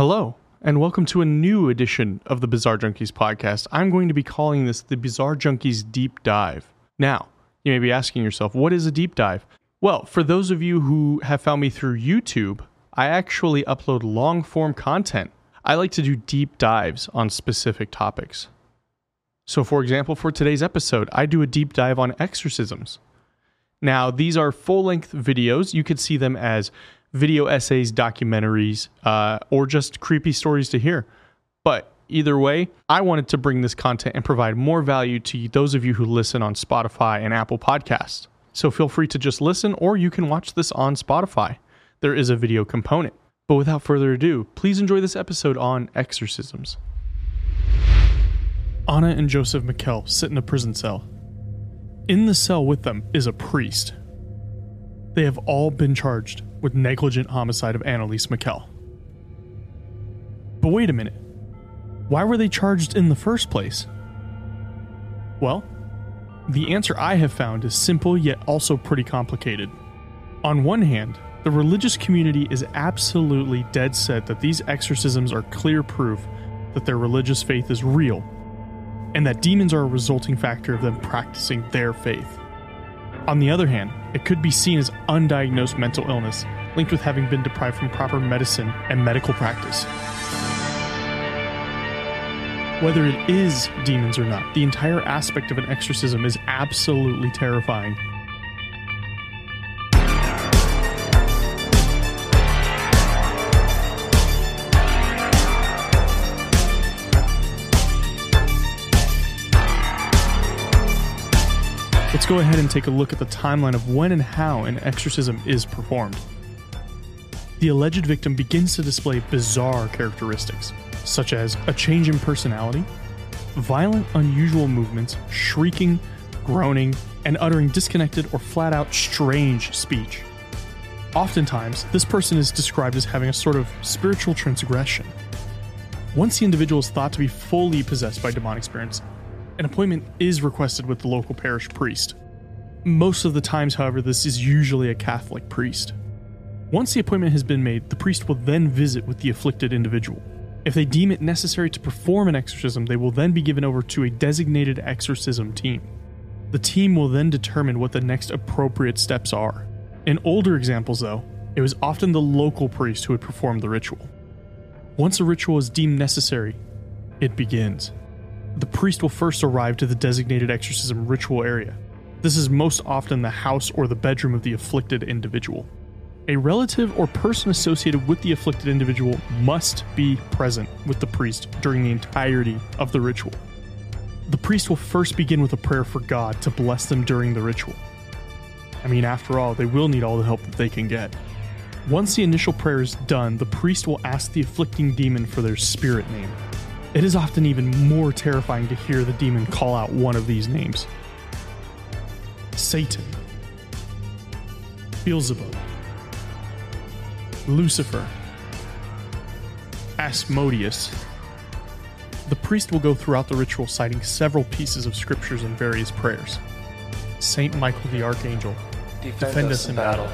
Hello, and welcome to a new edition of the Bizarre Junkeez podcast. I'm going to be calling this the Bizarre Junkeez Deep Dive. Now, you may be asking yourself, what is a deep dive? Well, for those of you who have found me through YouTube, I actually upload long form content. I like to do deep dives on specific topics. So, for example, for today's episode, I do a deep dive on exorcisms. Now, these are full length videos. You could see them as video essays, documentaries, uh, or just creepy stories to hear. But either way, I wanted to bring this content and provide more value to those of you who listen on Spotify and Apple Podcasts. So feel free to just listen, or you can watch this on Spotify. There is a video component. But without further ado, please enjoy this episode on exorcisms. Anna and Joseph Michel sit in a prison cell. In the cell with them is a priest. They have all been charged with negligent homicide of Anneliese Michel. But wait a minute. Why were they charged in the first place? Well, the answer I have found is simple yet also pretty complicated. On one hand, the religious community is absolutely dead set that these exorcisms are clear proof that their religious faith is real, and that demons are a resulting factor of them practicing their faith. On the other hand, it could be seen as undiagnosed mental illness linked with having been deprived from proper medicine and medical practice. Whether it is demons or not, the entire aspect of an exorcism is absolutely terrifying. Let's go ahead and take a look at the timeline of when and how an exorcism is performed. The alleged victim begins to display bizarre characteristics, such as a change in personality, violent, unusual movements, shrieking, groaning, and uttering disconnected or flat out strange speech. Oftentimes, this person is described as having a sort of spiritual transgression. Once the individual is thought to be fully possessed by demonic spirits, an appointment is requested with the local parish priest. Most of the times, however, this is usually a Catholic priest. Once the appointment has been made, the priest will then visit with the afflicted individual. If they deem it necessary to perform an exorcism, they will then be given over to a designated exorcism team. The team will then determine what the next appropriate steps are. In older examples, though, it was often the local priest who would perform the ritual. Once a ritual is deemed necessary, it begins. The priest will first arrive to the designated exorcism ritual area. This is most often the house or the bedroom of the afflicted individual. A relative or person associated with the afflicted individual must be present with the priest during the entirety of the ritual. The priest will first begin with a prayer for God to bless them during the ritual. I mean, after all, they will need all the help that they can get. Once the initial prayer is done, the priest will ask the afflicting demon for their spirit name. It is often even more terrifying to hear the demon call out one of these names Satan, Beelzebub, Lucifer, Asmodeus. The priest will go throughout the ritual citing several pieces of scriptures and various prayers. Saint Michael the Archangel, Defend, defend us in battle.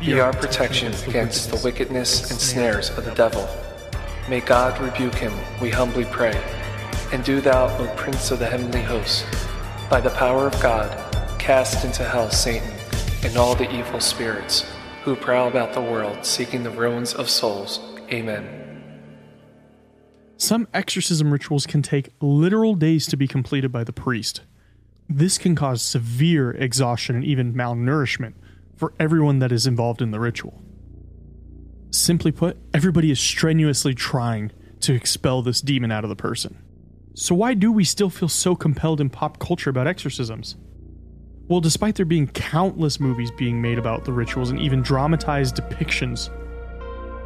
Be our protection against the wickedness and snares of the devil. May God rebuke him, we humbly pray. And do thou, O Prince of the heavenly host, by the power of God, cast into hell Satan and all the evil spirits who prowl about the world seeking the ruins of souls. Amen. Some exorcism rituals can take literal days to be completed by the priest. This can cause severe exhaustion and even malnourishment for everyone that is involved in the ritual. Simply put, everybody is strenuously trying to expel this demon out of the person. So, why do we still feel so compelled in pop culture about exorcisms? Well, despite there being countless movies being made about the rituals and even dramatized depictions,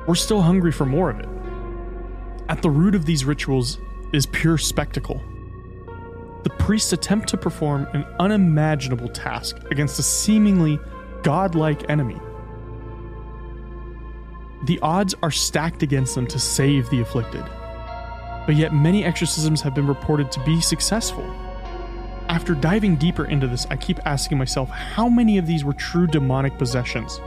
we're still hungry for more of it. At the root of these rituals is pure spectacle. The priests attempt to perform an unimaginable task against a seemingly godlike enemy. The odds are stacked against them to save the afflicted. But yet, many exorcisms have been reported to be successful. After diving deeper into this, I keep asking myself how many of these were true demonic possessions,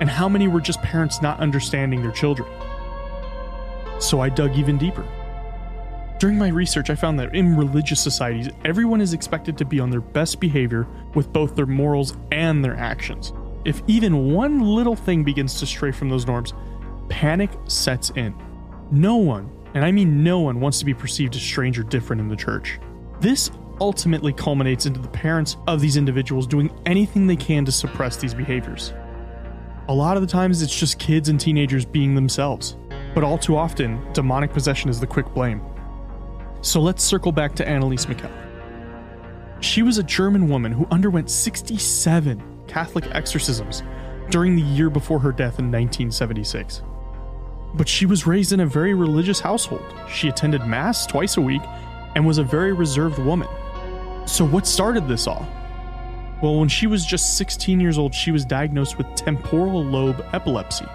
and how many were just parents not understanding their children. So I dug even deeper. During my research, I found that in religious societies, everyone is expected to be on their best behavior with both their morals and their actions. If even one little thing begins to stray from those norms, panic sets in. No one, and I mean no one, wants to be perceived as strange or different in the church. This ultimately culminates into the parents of these individuals doing anything they can to suppress these behaviors. A lot of the times, it's just kids and teenagers being themselves, but all too often, demonic possession is the quick blame. So let's circle back to Anneliese Michel. She was a German woman who underwent 67 Catholic exorcisms during the year before her death in 1976. But she was raised in a very religious household. She attended Mass twice a week and was a very reserved woman. So, what started this all? Well, when she was just 16 years old, she was diagnosed with temporal lobe epilepsy.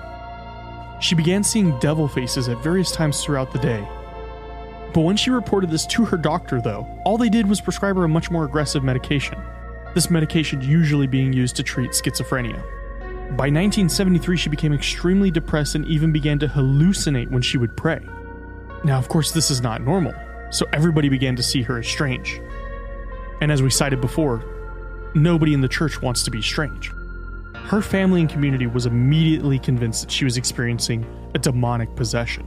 She began seeing devil faces at various times throughout the day. But when she reported this to her doctor, though, all they did was prescribe her a much more aggressive medication. This medication usually being used to treat schizophrenia. By 1973, she became extremely depressed and even began to hallucinate when she would pray. Now, of course, this is not normal, so everybody began to see her as strange. And as we cited before, nobody in the church wants to be strange. Her family and community was immediately convinced that she was experiencing a demonic possession.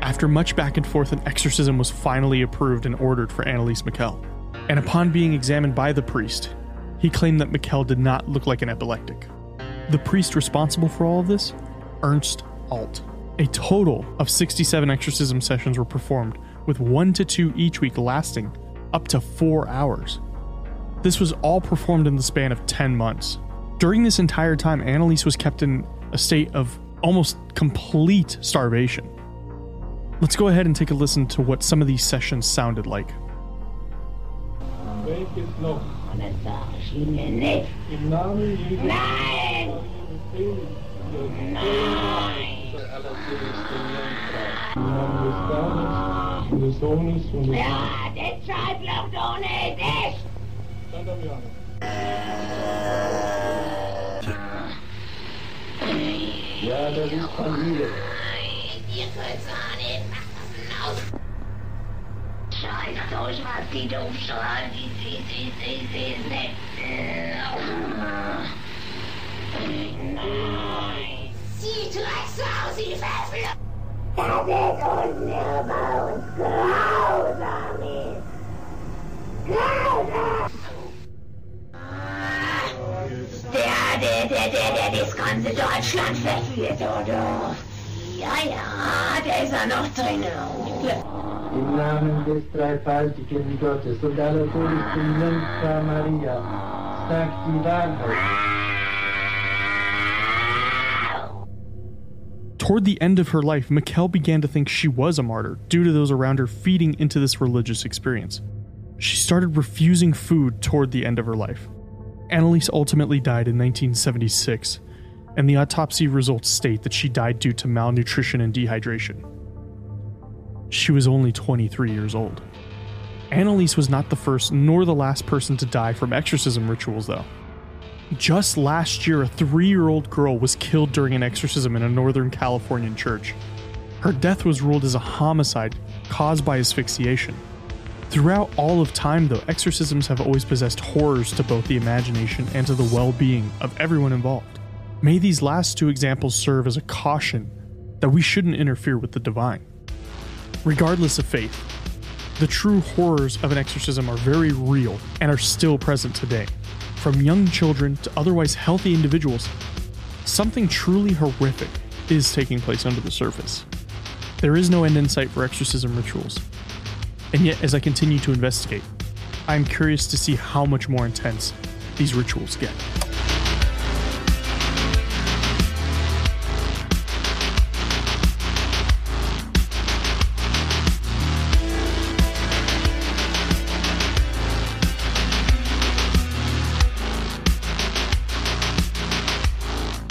After much back and forth, an exorcism was finally approved and ordered for Anneliese Michel. And upon being examined by the priest, he claimed that Michel did not look like an epileptic. The priest responsible for all of this? Ernst Alt. A total of 67 exorcism sessions were performed, with one to two each week lasting up to four hours. This was all performed in the span of 10 months. During this entire time, Anneliese was kept in a state of almost complete starvation. Let's go ahead and take a listen to what some of these sessions sounded like. parlamentarischen nicht. Im Namen Jesu. Nein! Nein! Im Namen Des Sohnes und des Ja, das Scheiß läuft ohne dich! Ja, das ist von Familie. Ihr könnt's auch nicht machen. Scheiß euch, was die doof schreien, sie, sie, sie, sie, sie, sie. Nein! Sie Drecksau, sie Verflucht! Das ist unnehmbar und grausam ist. Grausam! Der, der, der, der, der das ganze Deutschland verführt, oder? Im Namen des dreifaltigen Gottes und aller Todessten Jungfrau Maria, sagt die Wahrheit. Toward the end of her life, Michel began to think she was a martyr due to those around her feeding into this religious experience. She started refusing food toward the end of her life. Anneliese ultimately died in 1976, and the autopsy results state that she died due to malnutrition and dehydration. She was only 23 years old. Anneliese was not the first nor the last person to die from exorcism rituals, though. Just last year, a three year old girl was killed during an exorcism in a Northern Californian church. Her death was ruled as a homicide caused by asphyxiation. Throughout all of time, though, exorcisms have always possessed horrors to both the imagination and to the well being of everyone involved. May these last two examples serve as a caution that we shouldn't interfere with the divine. Regardless of faith, the true horrors of an exorcism are very real and are still present today from young children to otherwise healthy individuals, something truly horrific is taking place under the surface. There is no end in sight for exorcism rituals. And yet, as I continue to investigate, I am curious to see how much more intense these rituals get.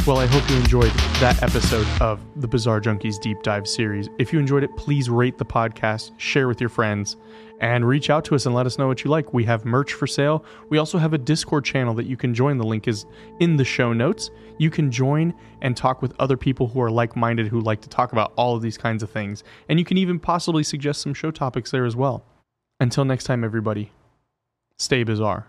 Well, I hope you enjoyed that episode of the Bizarre Junkeez Deep Dive series. If you enjoyed it, please rate the podcast, share with your friends, and reach out to us and let us know what you like. We have merch for sale. We also have a Discord channel that you can join. The link is in the show notes. You can join and talk with other people who are like minded who like to talk about all of these kinds of things. And you can even possibly suggest some show topics there as well. Until next time, everybody, stay bizarre.